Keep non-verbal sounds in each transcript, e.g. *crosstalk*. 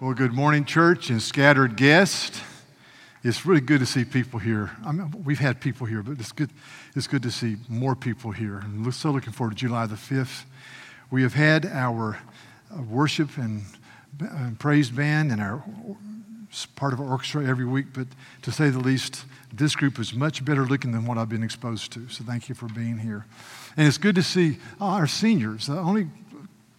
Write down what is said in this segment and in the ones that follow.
Well, good morning, church and scattered guests. It's really good to see people here. I mean, we've had people here, but it's good, it's good to see more people here. I'm so looking forward to July the 5th. We have had our uh, worship and, and praise band and our part of our orchestra every week, but to say the least, this group is much better looking than what I've been exposed to. So thank you for being here. And it's good to see our seniors. The only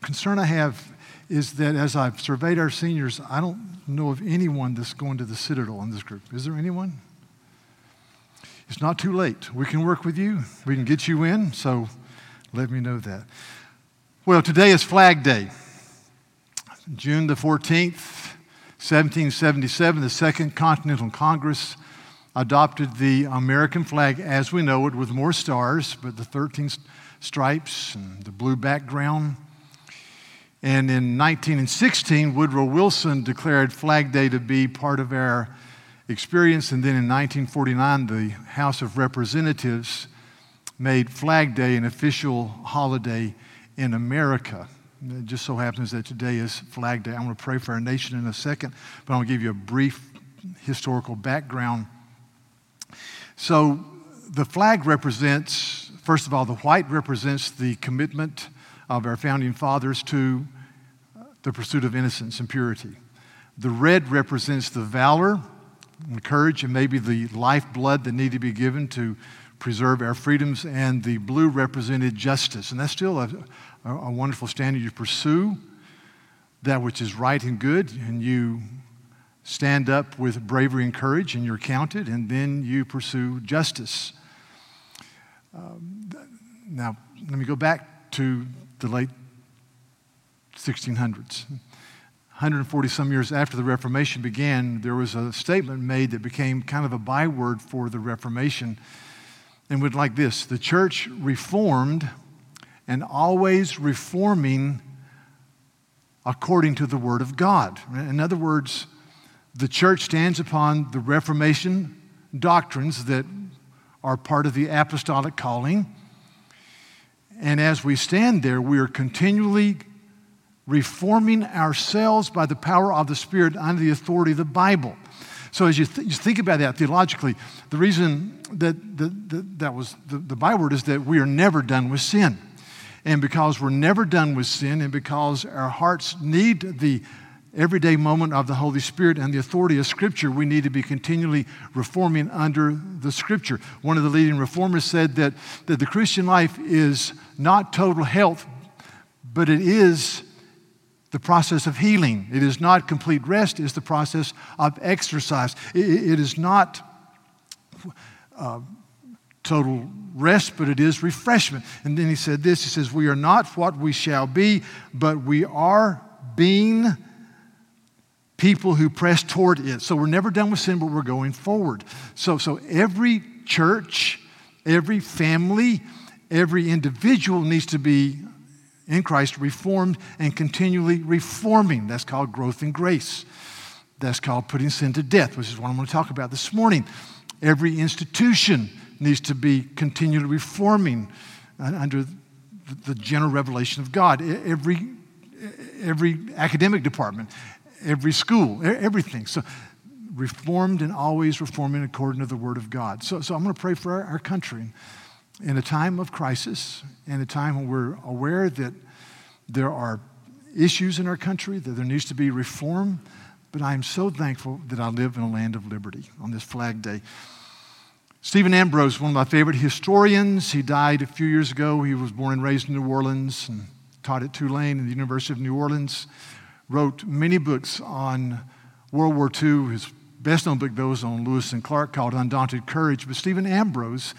concern I have is that as I've surveyed our seniors, I don't know of anyone that's going to the Citadel in this group. Is there anyone? It's not too late. We can work with you, we can get you in, so let me know that. Well, today is Flag Day. June the 14th, 1777, the Second Continental Congress adopted the American flag as we know it with more stars, but the 13 stripes and the blue background. And in 1916, Woodrow Wilson declared Flag Day to be part of our experience. And then in 1949, the House of Representatives made Flag Day an official holiday in America. It just so happens that today is Flag Day. I'm going to pray for our nation in a second, but I'm going to give you a brief historical background. So, the flag represents, first of all, the white represents the commitment of our founding fathers to the pursuit of innocence and purity. The red represents the valor and courage and maybe the lifeblood that need to be given to preserve our freedoms. And the blue represented justice. And that's still a, a wonderful standard. You pursue that which is right and good, and you stand up with bravery and courage, and you're counted, and then you pursue justice. Um, now, let me go back to the late 1600s. 140 some years after the Reformation began, there was a statement made that became kind of a byword for the Reformation and went like this The church reformed and always reforming according to the Word of God. In other words, the church stands upon the Reformation doctrines that are part of the apostolic calling. And as we stand there, we are continually reforming ourselves by the power of the Spirit under the authority of the Bible. So, as you, th- you think about that theologically, the reason that, that, that, that was the, the byword is that we are never done with sin. And because we're never done with sin, and because our hearts need the everyday moment of the Holy Spirit and the authority of Scripture, we need to be continually reforming under the Scripture. One of the leading reformers said that, that the Christian life is not total health, but it is the process of healing. It is not complete rest, it's the process of exercise. it, it is not uh, total rest, but it is refreshment. And then he said this he says, We are not what we shall be, but we are being people who press toward it. So we're never done with sin, but we're going forward. So, so every church, every family, every individual needs to be in Christ, reformed and continually reforming. That's called growth in grace. That's called putting sin to death, which is what I'm going to talk about this morning. Every institution needs to be continually reforming uh, under the general revelation of God. Every, every academic department, every school, everything. So, reformed and always reforming according to the Word of God. So, so I'm going to pray for our, our country in a time of crisis, in a time when we're aware that there are issues in our country, that there needs to be reform, but I am so thankful that I live in a land of liberty on this Flag Day. Stephen Ambrose, one of my favorite historians, he died a few years ago. He was born and raised in New Orleans and taught at Tulane and the University of New Orleans. Wrote many books on World War II. His best known book, though, is on Lewis and Clark called Undaunted Courage. But Stephen Ambrose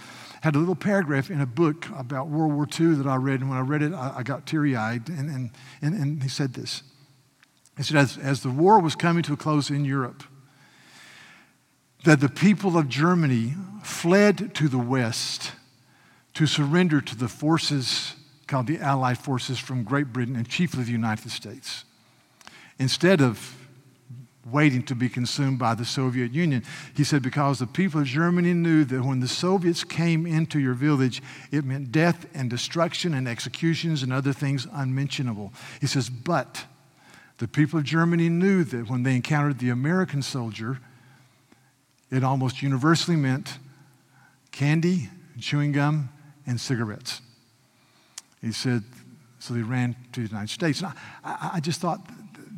had a little paragraph in a book about World War II that I read, and when I read it, I, I got teary eyed. And, and, and, and, he said this He said, as, as the war was coming to a close in Europe, that the people of Germany fled to the West to surrender to the forces called the Allied forces from Great Britain and chiefly the United States. Instead of waiting to be consumed by the Soviet Union. He said, because the people of Germany knew that when the Soviets came into your village, it meant death and destruction and executions and other things unmentionable. He says, but The people of Germany knew that when they encountered the American soldier, it almost universally meant candy, chewing gum, and cigarettes. He said, so they ran to the United States. And I, I just thought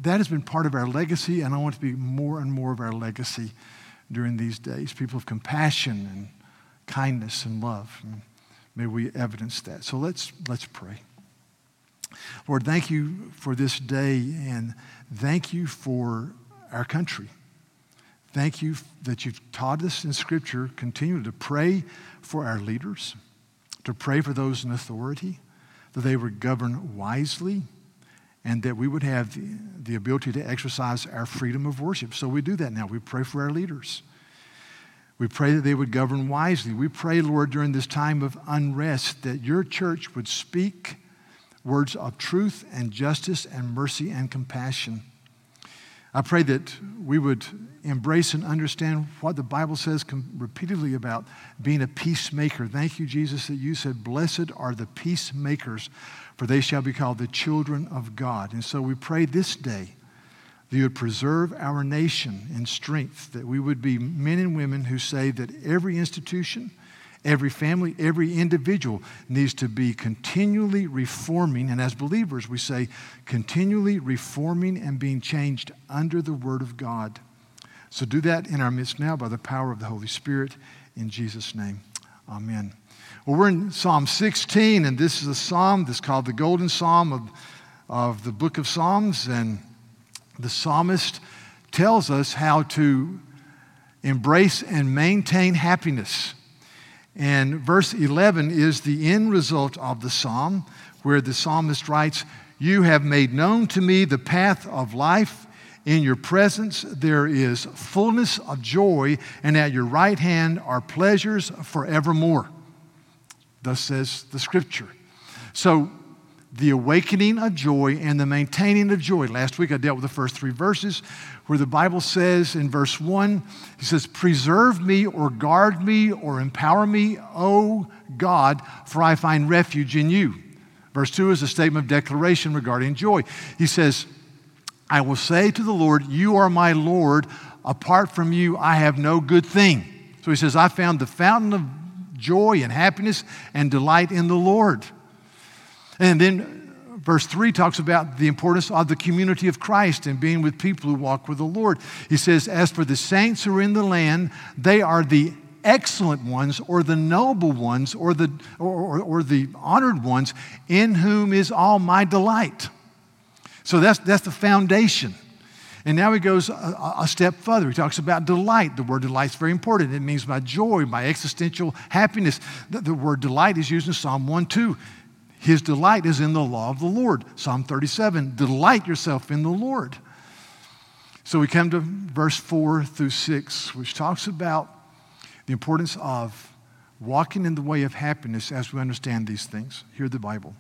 that has been part of our legacy, and I want to be more and more of our legacy during these days. People of compassion and kindness and love. May we evidence that. So let's, let's pray. Lord, thank you for this day, and thank you for our country. Thank you that you've taught us in Scripture, continue to pray for our leaders, to pray for those in authority, that they would govern wisely, and that we would have the, ability to exercise our freedom of worship. So we do that now. We pray for our leaders. We pray that they would govern wisely. We pray, Lord, during this time of unrest, that your church would speak words of truth and justice and mercy and compassion. I pray that we would embrace and understand what the Bible says repeatedly about being a peacemaker. Thank you, Jesus, that you said, Blessed are the peacemakers, for they shall be called the children of God. And so we pray this day that you would preserve our nation in strength, that we would be men and women who say that every institution, Every family, every individual needs to be continually reforming. And as believers, we say continually reforming and being changed under the Word of God. So do that in our midst now by the power of the Holy Spirit in Jesus' name. Amen. Well, we're in Psalm 16, and this is a psalm that's called the Golden Psalm of, of the book of Psalms. And the psalmist tells us how to embrace and maintain happiness. And verse 11 is the end result of the psalm, where the psalmist writes, You have made known to me the path of life. In your presence there is fullness of joy, and at your right hand are pleasures forevermore. Thus says the scripture. So the awakening of joy and the maintaining of joy. Last week I dealt with the first three verses where the Bible says in verse 1, He says, Preserve me or guard me or empower me, O God, for I find refuge in you. Verse 2 is a statement of declaration regarding joy. He says, I will say to the Lord, You are my Lord. Apart from you, I have no good thing. So he says, I found the fountain of joy and happiness and delight in the Lord. And then uh, verse 3 talks about the importance of the community of Christ and being with people who walk with the Lord. He says, As for the saints who are in the land, they are the excellent ones or the noble ones or the, or, or, or the honored ones in whom is all my delight. So that's, that's the foundation. And now he goes a, a, step further. He talks about delight. The word delight is very important. It means my joy, my existential happiness. The, the word delight is used in Psalm 1 2. His delight is in the law of the Lord. Psalm 37 Delight yourself in the Lord. So we come to verse 4 through 6, which talks about the importance of walking in the way of happiness as we understand these things. Hear the Bible.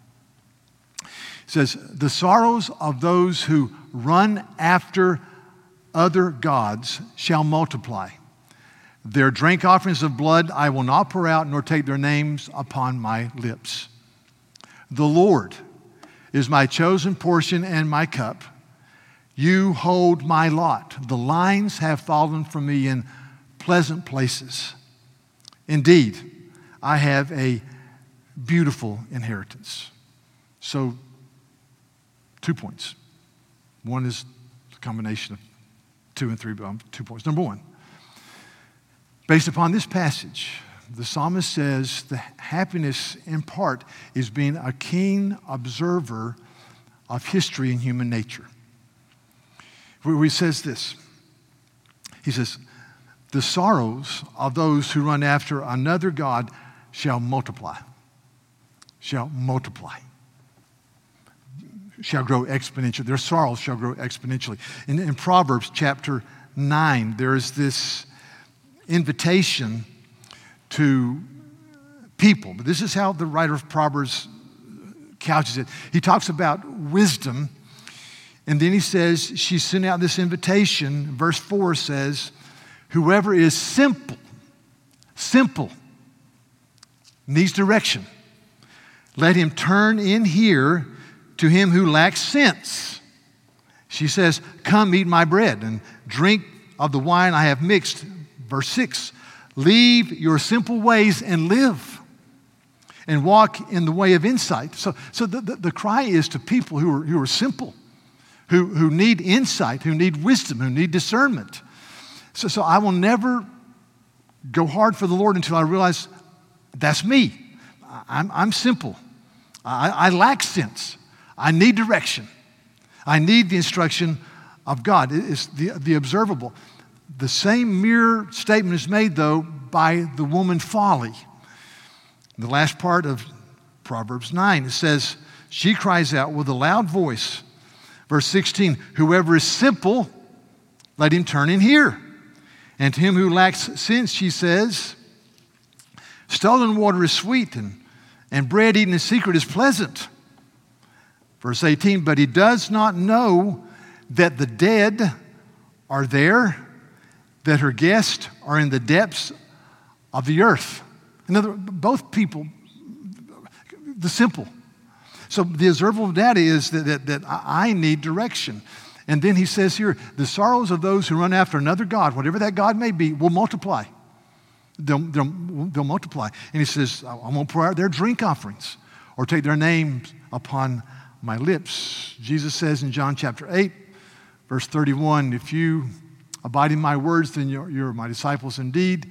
It says, The sorrows of those who run after other gods shall multiply. Their drink offerings of blood I will not pour out, nor take their names upon my lips. The Lord is my chosen portion and my cup. You hold my lot. The lines have fallen from me in pleasant places. Indeed, I have a beautiful inheritance. So, two points. One is a combination of two and three, but um, two points. Number one, based upon this passage, the psalmist says the happiness in part is being a keen observer of history and human nature. Where he says this He says, The sorrows of those who run after another God shall multiply, shall multiply, shall grow exponentially. Their sorrows shall grow exponentially. In, in Proverbs chapter 9, there is this invitation to people. But this is how the writer of Proverbs couches it. He talks about wisdom, and then he says, She sent out this invitation. Verse 4 says, Whoever is simple, simple, needs direction. Let him turn in here to him who lacks sense She says, Come eat my bread and drink of the wine I have mixed. Verse 6 Leave your simple ways and live and walk in the way of insight. So, so the, the, the cry is to people who are, who are simple, who, who need insight, who need wisdom, who need discernment. So, so I will never go hard for the Lord until I realize that's me. I'm, I'm simple. I, I lack sense. I need direction. I need the instruction of God. It's the, the observable. The same mere statement is made, though, by the woman folly. The last part of Proverbs 9, it says, She cries out with a loud voice. Verse 16, Whoever is simple, let him turn and hear. And to him who lacks sense, she says, Stolen water is sweet, and, and bread eaten in secret is pleasant. Verse 18, but he does not know that the dead are there, that her guests are in the depths of the earth. In other words, both people, the simple. So the observable data is that, that, that I need direction. And then he says here, the sorrows of those who run after another God, whatever that God may be, will multiply. They'll, they'll, they'll multiply. And he says, I won't pour out their drink offerings or take their names upon my lips. Jesus says in John chapter 8, verse 31, if you abide in my words, then you're, you're my disciples indeed,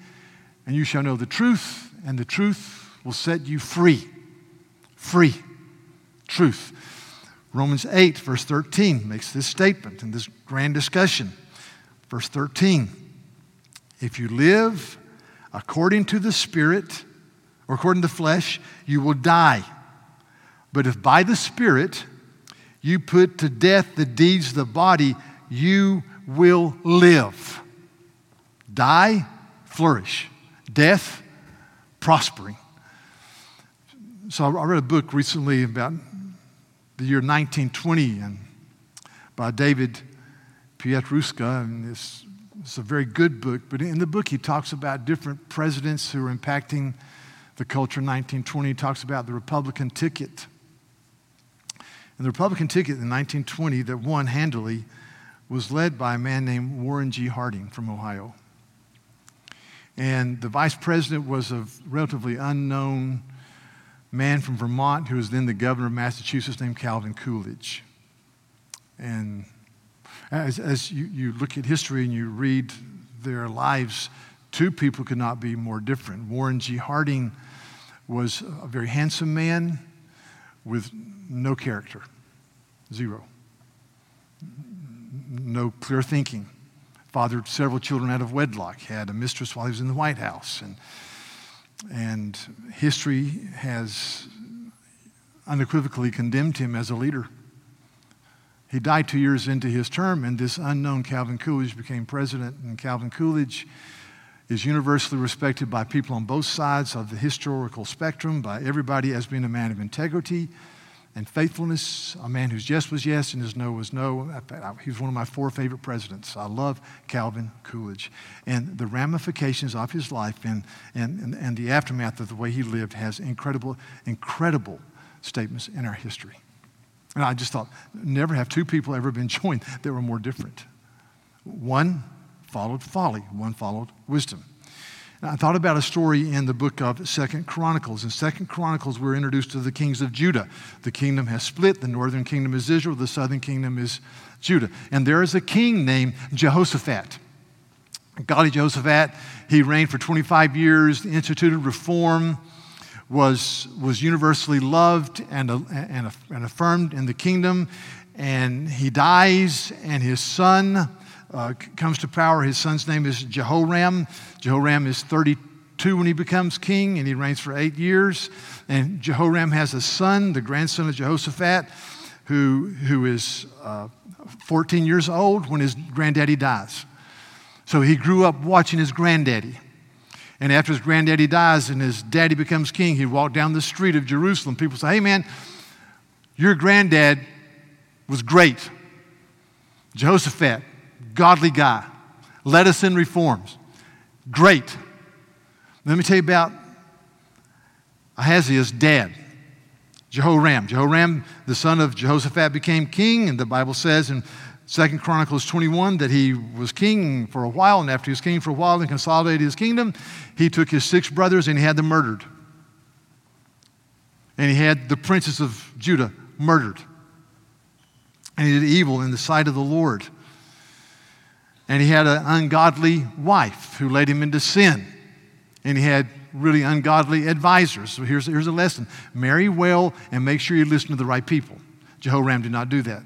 and you shall know the truth, and the truth will set you free. Free. Truth. Romans 8, verse 13, makes this statement in this grand discussion. Verse 13 If you live according to the Spirit, or according to the flesh, you will die. But if by the Spirit you put to death the deeds of the body, you will live. Die, flourish. Death, prospering. So I read a book recently about the year 1920 and by David Pietrusza, and it's, it's a very good book. But in the book, he talks about different presidents who are impacting the culture in 1920. He talks about the Republican ticket and the Republican ticket in 1920 that won handily was led by a man named Warren G. Harding from Ohio. And the vice president was a relatively unknown man from Vermont who was then the governor of Massachusetts named Calvin Coolidge. And as, as you, you look at history and you read their lives, two people could not be more different. Warren G. Harding was a very handsome man with no character, zero. No clear thinking. Fathered several children out of wedlock, had a mistress while he was in the White House. And, and history has unequivocally condemned him as a leader. He died two years into his term, and this unknown Calvin Coolidge became president. And Calvin Coolidge is universally respected by people on both sides of the historical spectrum, by everybody as being a man of integrity and faithfulness, a man whose yes was yes and his no was no. He was one of my four favorite presidents. I love Calvin Coolidge. And the ramifications of his life and, and, and, the aftermath of the way he lived has incredible, incredible statements in our history. And I just thought, never have two people ever been *laughs* joined that were more different. One followed folly, one followed wisdom. I thought about a story in the book of Second Chronicles. In Second Chronicles, we're introduced to the kings of Judah. The kingdom has split. The northern kingdom is Israel. The southern kingdom is Judah. And there is a king named Jehoshaphat. Godly Jehoshaphat, he reigned for 25 years, instituted reform, was, was universally loved and, and, and affirmed in the kingdom. And he dies, and his son uh, comes to power. His son's name is Jehoram. Jehoram is 32 when he becomes king, and he reigns for eight years. And Jehoram has a son, the grandson of Jehoshaphat, who, who is uh, 14 years old when his granddaddy dies. So he grew up watching his granddaddy. And after his granddaddy dies and his daddy becomes king, he walked down the street of Jerusalem. People say, Hey, man, your granddad was great. Jehoshaphat, godly guy, led us in reforms. Great. Let me tell you about Ahaziah's dad, Jehoram. Jehoram, the son of Jehoshaphat, became king, and the Bible says in Second Chronicles 21 that he was king for a while, and after he was king for a while and consolidated his kingdom, he took his six brothers and he had them murdered. And he had the princes of Judah murdered. And he did evil in the sight of the Lord. And he had an ungodly wife who led him into sin. And he had really ungodly advisors. So here's, here's a lesson marry well and make sure you listen to the right people. Jehoram did not do that.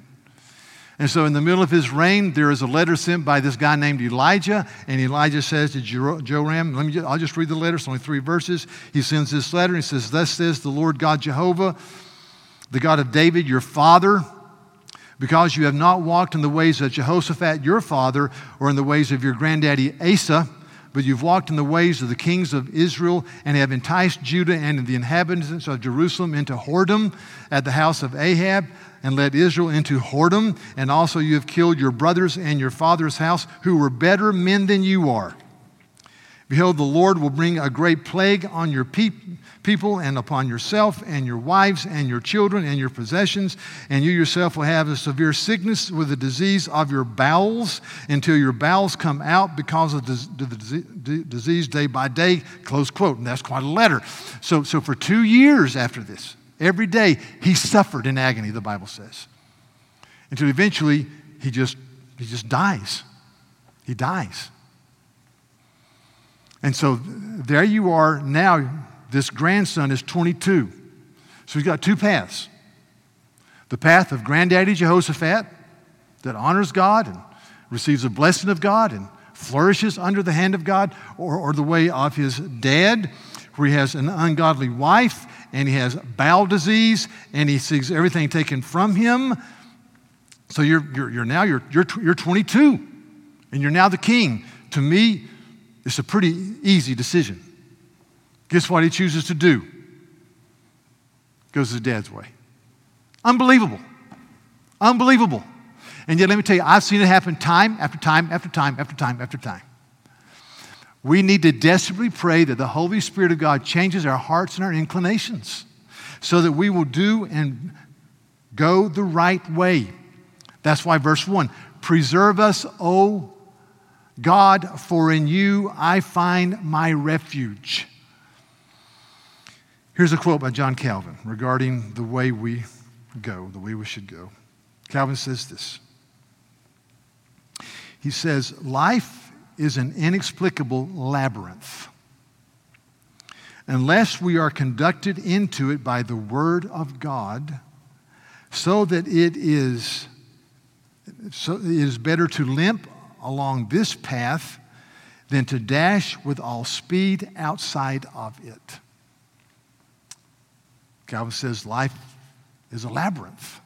And so, in the middle of his reign, there is a letter sent by this guy named Elijah. And Elijah says to Joram, let me just, I'll just read the letter, it's only three verses. He sends this letter. And he says, Thus says the Lord God Jehovah, the God of David, your father because you have not walked in the ways of Jehoshaphat, your father, or in the ways of your granddaddy Asa, but you've walked in the ways of the kings of Israel and have enticed Judah and the inhabitants of Jerusalem into whoredom at the house of Ahab and led Israel into whoredom. And also you have killed your brothers and your father's house who were better men than you are. Behold, the Lord will bring a great plague on your people and upon yourself and your wives and your children and your possessions, and you yourself will have a severe sickness with the disease of your bowels until your bowels come out because of the disease day by day. Close quote. And that's quite a letter. So, so for two years after this, every day he suffered in agony, the Bible says, until eventually he just, he just dies. He dies. And so there you are now. This grandson is 22. So he's got two paths the path of granddaddy Jehoshaphat that honors God and receives a blessing of God and flourishes under the hand of God, or, or the way of his dad, where he has an ungodly wife and he has bowel disease and he sees everything taken from him. So you're, you're, you're now you're, you're, you're 22 and you're now the king. To me, it's a pretty easy decision. Guess what he chooses to do? Goes his dad's way. Unbelievable. Unbelievable. And yet, let me tell you, I've seen it happen time after time after time after time after time. We need to desperately pray that the Holy Spirit of God changes our hearts and our inclinations so that we will do and go the right way. That's why verse 1 Preserve us, O God, for in you I find my refuge. Here's a quote by John Calvin regarding the way we go, the way we should go. Calvin says this He says, Life is an inexplicable labyrinth. Unless we are conducted into it by the Word of God, so that it is, so it is better to limp along this path than to dash with all speed outside of it. Calvin says life is a labyrinth,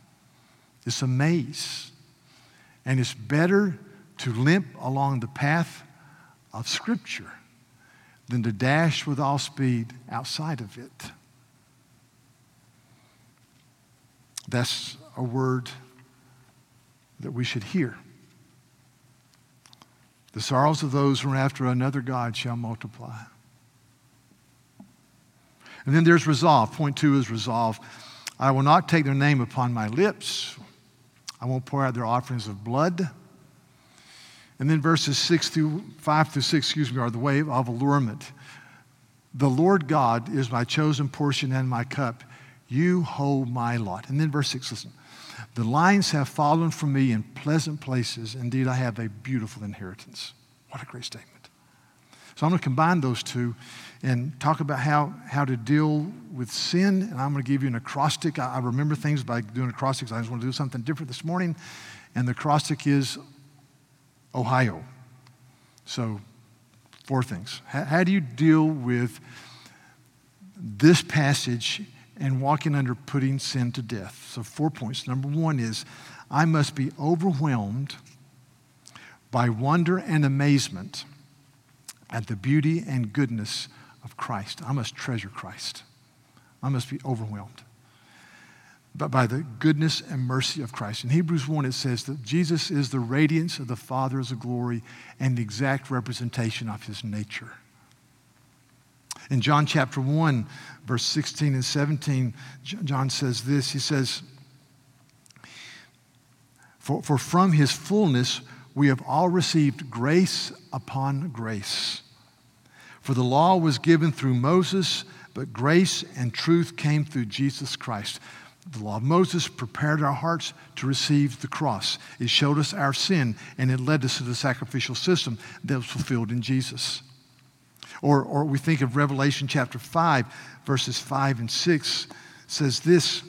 it's a maze, and it's better to limp along the path of Scripture than to dash with all speed outside of it. That's a word that we should hear. The sorrows of those who are after another God shall multiply. And then there's resolve. Point two is resolve. I will not take their name upon my lips. I won't pour out their offerings of blood. And then verses six through five through six, excuse me, are the way of allurement. The Lord God is my chosen portion and my cup. You hold my lot. And then verse six, listen. The lines have fallen from me in pleasant places. Indeed, I have a beautiful inheritance. What a great statement. So I'm going to combine those two and talk about how, how to deal with sin. And I'm going to give you an acrostic. I, I remember things by doing acrostics. I just want to do something different this morning. And the acrostic is Ohio. So, four things. How, how do you deal with this passage and walking under putting sin to death. So, four points. Number one is I must be overwhelmed by wonder and amazement at the beauty and goodness of Christ. I must treasure Christ. I must be overwhelmed but by the goodness and mercy of Christ. In Hebrews 1, it says that Jesus is the radiance of the Father's glory and the exact representation of his nature. In John chapter 1, verse 16 and 17, John says this He says, For, for from his fullness we have all received grace upon grace. For the law was given through Moses, but grace and truth came through Jesus Christ. The law of Moses prepared our hearts to receive the cross. It showed us our sin, and it led us to the sacrificial system that was fulfilled in Jesus. Or, or we think of Revelation chapter 5, verses 5 and 6 says this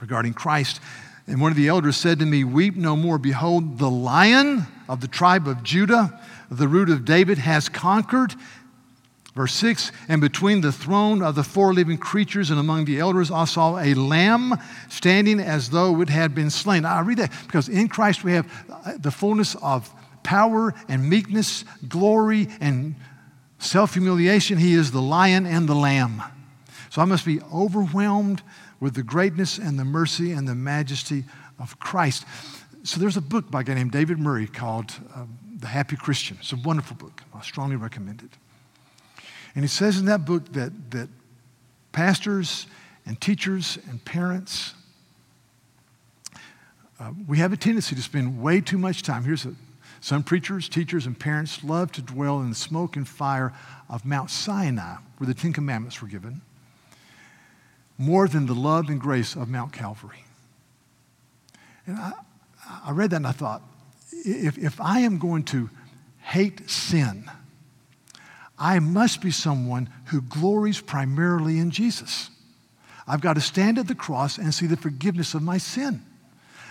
regarding Christ. And one of the elders said to me, Weep no more. Behold, the lion of the tribe of Judah, the root of David, has conquered. Verse 6 And between the throne of the four living creatures and among the elders, I saw a lamb standing as though it had been slain. I read that because in Christ we have the fullness of power and meekness, glory and self humiliation. He is the lion and the lamb. So I must be overwhelmed with the greatness and the mercy and the majesty of Christ. So there's a book by a guy named David Murray called um, The Happy Christian. It's a wonderful book. I strongly recommend it. And he says in that book that, that pastors and teachers and parents, uh, we have a tendency to spend way too much time. Here's a, some preachers, teachers, and parents love to dwell in the smoke and fire of Mount Sinai, where the Ten Commandments were given more than the love and grace of Mount Calvary. And I, I read that and I thought, if, if I am going to hate sin, I must be someone who glories primarily in Jesus. I've got to stand at the cross and see the forgiveness of my sin.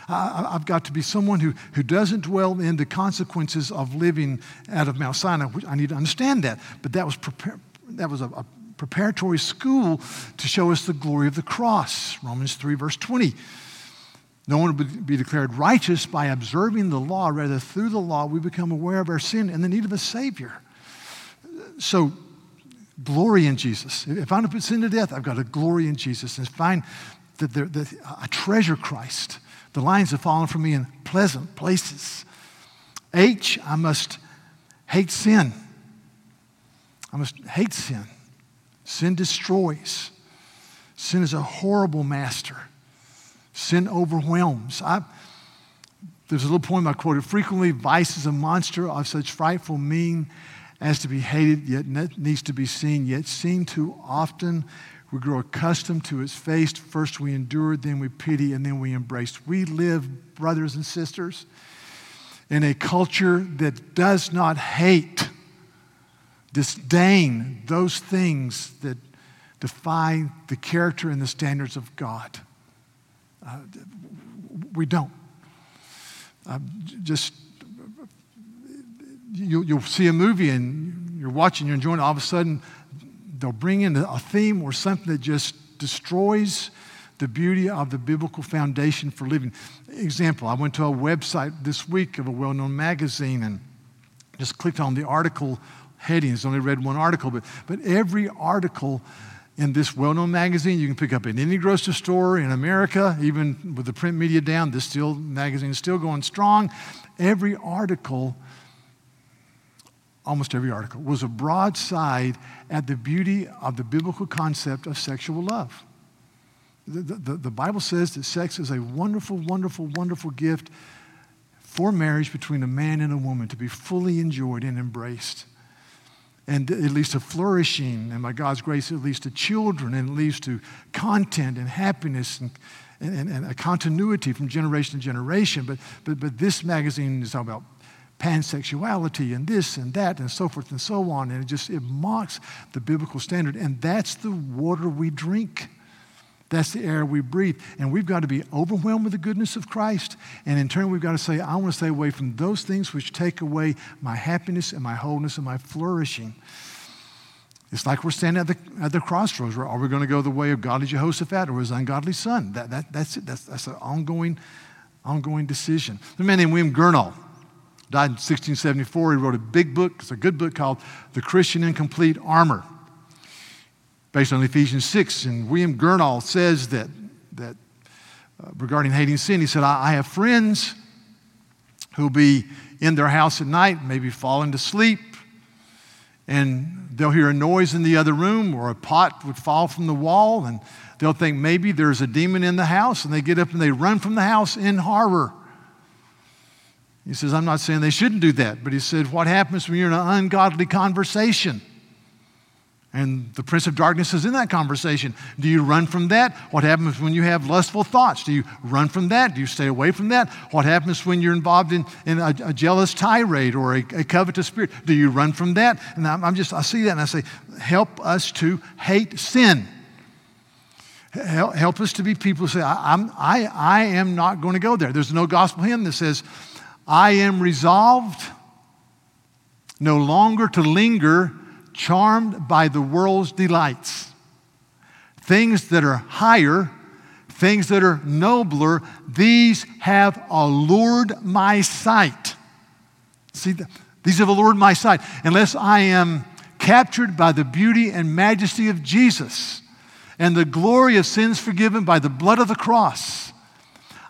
I, have got to be someone who, who doesn't dwell in the consequences of living out of Mount Sinai. I need to understand that. But that was, that was a, a preparatory school to show us the glory of the cross. Romans 3, verse 20. No one would be declared righteous by observing the law. Rather, through the law, we become aware of our sin and the need of a Savior. So, glory in Jesus. If I'm to put sin to death, I've got to glory in Jesus and find that, that I treasure Christ. The lines have fallen from me in pleasant places. H, I must hate sin. I must hate sin. Sin destroys. Sin is a horrible master. Sin overwhelms. I, there's a little poem I quoted frequently Vice is a monster of such frightful mien as to be hated, yet needs to be seen, yet seen too often. We grow accustomed to its face. First we endure, then we pity, and then we embrace. We live, brothers and sisters, in a culture that does not hate disdain those things that defy the character and the standards of God. Uh, we don't. Uh, just, you, you'll see a movie and you're watching, you're enjoying it, all of a sudden they'll bring in a theme or something that just destroys the beauty of the biblical foundation for living. Example, I went to a website this week of a well known magazine and just clicked on the article headings. Only read one article, but, but every article in this well known magazine you can pick up in any grocery store in America, even with the print media down, this still, magazine is still going strong. Every article, almost every article, was a broadside at the beauty of the biblical concept of sexual love. The, the, the Bible says that sex is a wonderful, wonderful, wonderful gift for marriage between a man and a woman to be fully enjoyed and embraced and it leads to flourishing, and by God's grace, it leads to children, and it leads to content and happiness and, and, and a continuity from generation to generation. But, but, but this magazine is all about pansexuality and this and that and so forth and so on, and it just it mocks the biblical standard, and that's the water we drink. That's the air we breathe. And we've got to be overwhelmed with the goodness of Christ. And in turn, we've got to say, I want to stay away from those things which take away my happiness and my wholeness and my flourishing. It's like we're standing at the, at the crossroads. Are we going to go the way of godly Jehoshaphat or his ungodly son? That, that, that's it. That's, that's an ongoing, ongoing decision. The man named William Gurnall died in 1674. He wrote a big book. It's a good book called The Christian in Complete Armor based on Ephesians 6. And William Gurnall says that, that uh, regarding hating sin, he said, I, I have friends who'll be in their house at night, maybe falling to sleep, and they'll hear a noise in the other room or a pot would fall from the wall, and they'll think maybe there's a demon in the house, and they get up and they run from the house in horror. He says, I'm not saying they shouldn't do that, but he said, What happens when you're in an ungodly conversation? And the prince of darkness is in that conversation. Do you run from that? What happens when you have lustful thoughts? Do you run from that? Do you stay away from that? What happens when you're involved in, in a, a jealous tirade or a, a, covetous spirit? Do you run from that? And I'm, I'm just, I see that and I say, help us to hate sin. Help, help us to be people who say, I, I'm, I, I am not going to go there. There's no gospel hymn that says, I am resolved no longer to linger charmed by the world's delights. Things that are higher, things that are nobler, these have allured my sight. See, these have allured my sight. Unless I am captured by the beauty and majesty of Jesus and the glory of sins forgiven by the blood of the cross,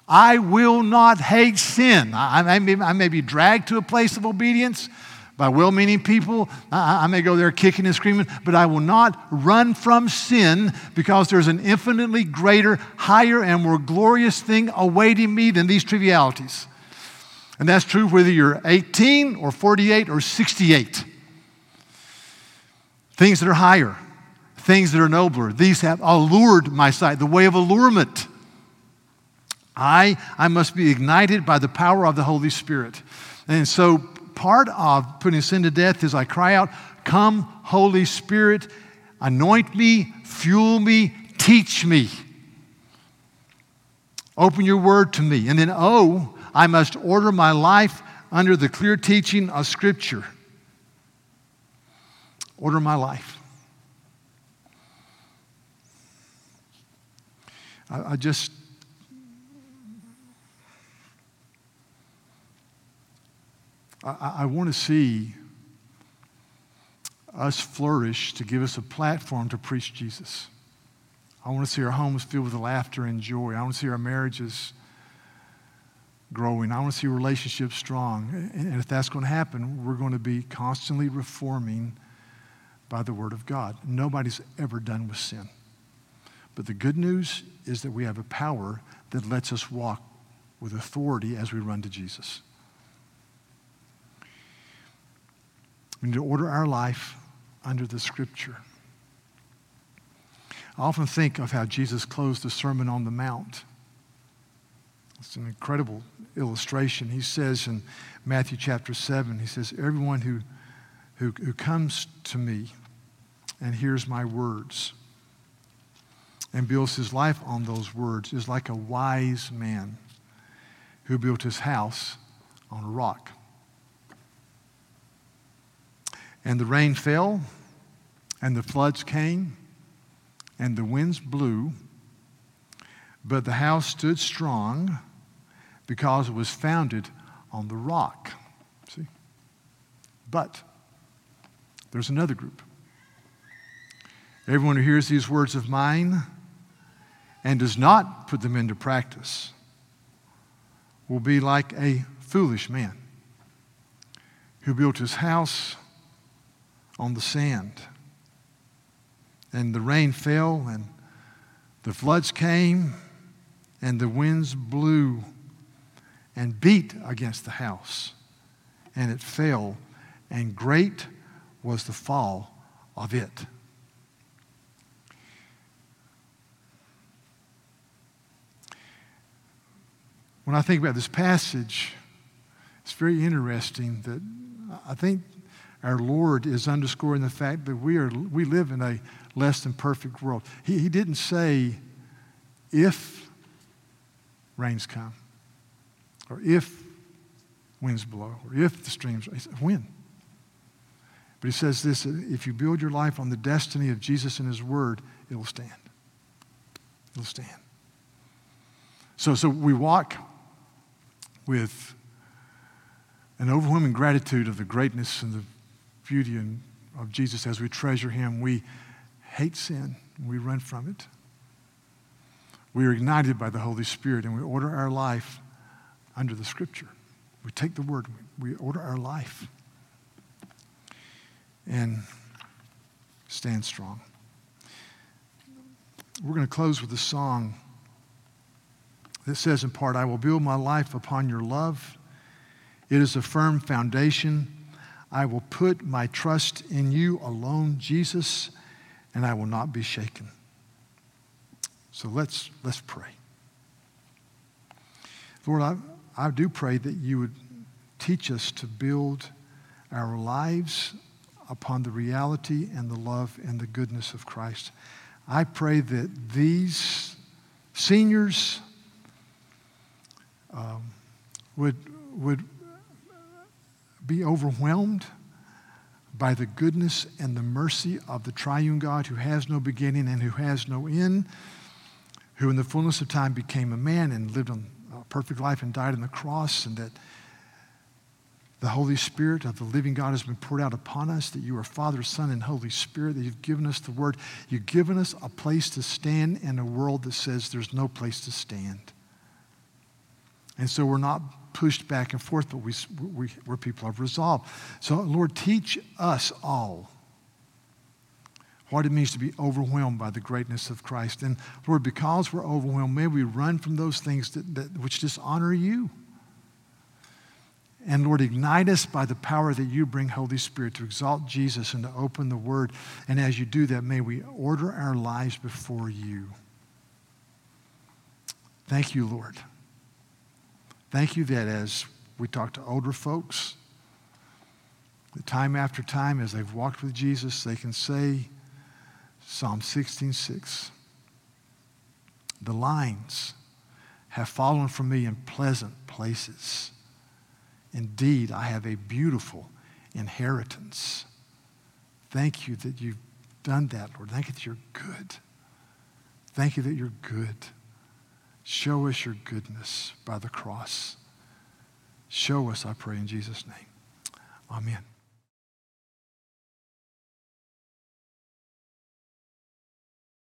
I will not hate sin. I, I, may, I may be dragged to a place of obedience by well meaning people. I, I, may go there kicking and screaming, but I will not run from sin because there's an infinitely greater, higher, and more glorious thing awaiting me than these trivialities. And that's true whether you're 18 or 48 or 68. Things that are higher, things that are nobler, these have allured my sight, the way of allurement. I, I must be ignited by the power of the Holy Spirit. And so part of putting sin to death is I cry out, Come, Holy Spirit, anoint me, fuel me, teach me. Open your word to me. And then, oh, I must order my life under the clear teaching of Scripture. Order my life. I, I just I, I want to see us flourish to give us a platform to preach Jesus. I want to see our homes filled with laughter and joy. I want to see our marriages growing. I want to see relationships strong. And if that's going to happen, we're going to be constantly reforming by the Word of God. Nobody's ever done with sin. But the good news is that we have a power that lets us walk with authority as we run to Jesus. We need to order our life under the scripture. I often think of how Jesus closed the Sermon on the Mount. It's an incredible illustration. He says in Matthew chapter 7, he says, Everyone who, who, who comes to me and hears my words and builds his life on those words is like a wise man who built his house on a rock. And the rain fell, and the floods came, and the winds blew, but the house stood strong because it was founded on the rock. See? But there's another group. Everyone who hears these words of mine and does not put them into practice will be like a foolish man who built his house on the sand. And the rain fell, and the floods came, and the winds blew and beat against the house, and it fell, and great was the fall of it. When I think about this passage, it's very interesting that I think our Lord is underscoring the fact that we, are, we live in a less than perfect world. He, he didn't say if rains come, or if winds blow, or if the streams, he said, when. But he says this if you build your life on the destiny of Jesus and his word, it will stand. It'll stand. So, so we walk with an overwhelming gratitude of the greatness and the beauty of Jesus as we treasure him. We hate sin, we run from it. We are ignited by the Holy Spirit and we order our life under the scripture. We take the word, we order our life and stand strong. We're going to close with a song that says in part, I will build my life upon your love It is a firm foundation. I will put my trust in you alone, Jesus, and I will not be shaken. So let's, let's pray. Lord, I, I do pray that you would teach us to build our lives upon the reality and the love and the goodness of Christ. I pray that these seniors um, would, would be overwhelmed by the goodness and the mercy of the triune God who has no beginning and who has no end, who in the fullness of time became a man and lived a perfect life and died on the cross, and that the Holy Spirit of the living God has been poured out upon us, that you are Father, Son, and Holy Spirit, that you've given us the Word. You've given us a place to stand in a world that says there's no place to stand. And so we're not pushed back and forth, but we, we, we're people of resolve. So, Lord, teach us all what it means to be overwhelmed by the greatness of Christ. And Lord, because we're overwhelmed, may we run from those things that, that, which dishonor you. And Lord, ignite us by the power that you bring, Holy Spirit, to exalt Jesus and to open the Word. And as you do that, may we order our lives before you. Thank you, Lord. Thank you that as we talk to older folks, that time after time, as they've walked with Jesus, they can say Psalm 16:6. The lines have fallen from me in pleasant places. Indeed, I have a beautiful inheritance. Thank you that you've done that, Lord. Thank you that you're good. Thank you that you're good. Show us your goodness by the cross. Show us, I pray, in Jesus' name. Amen.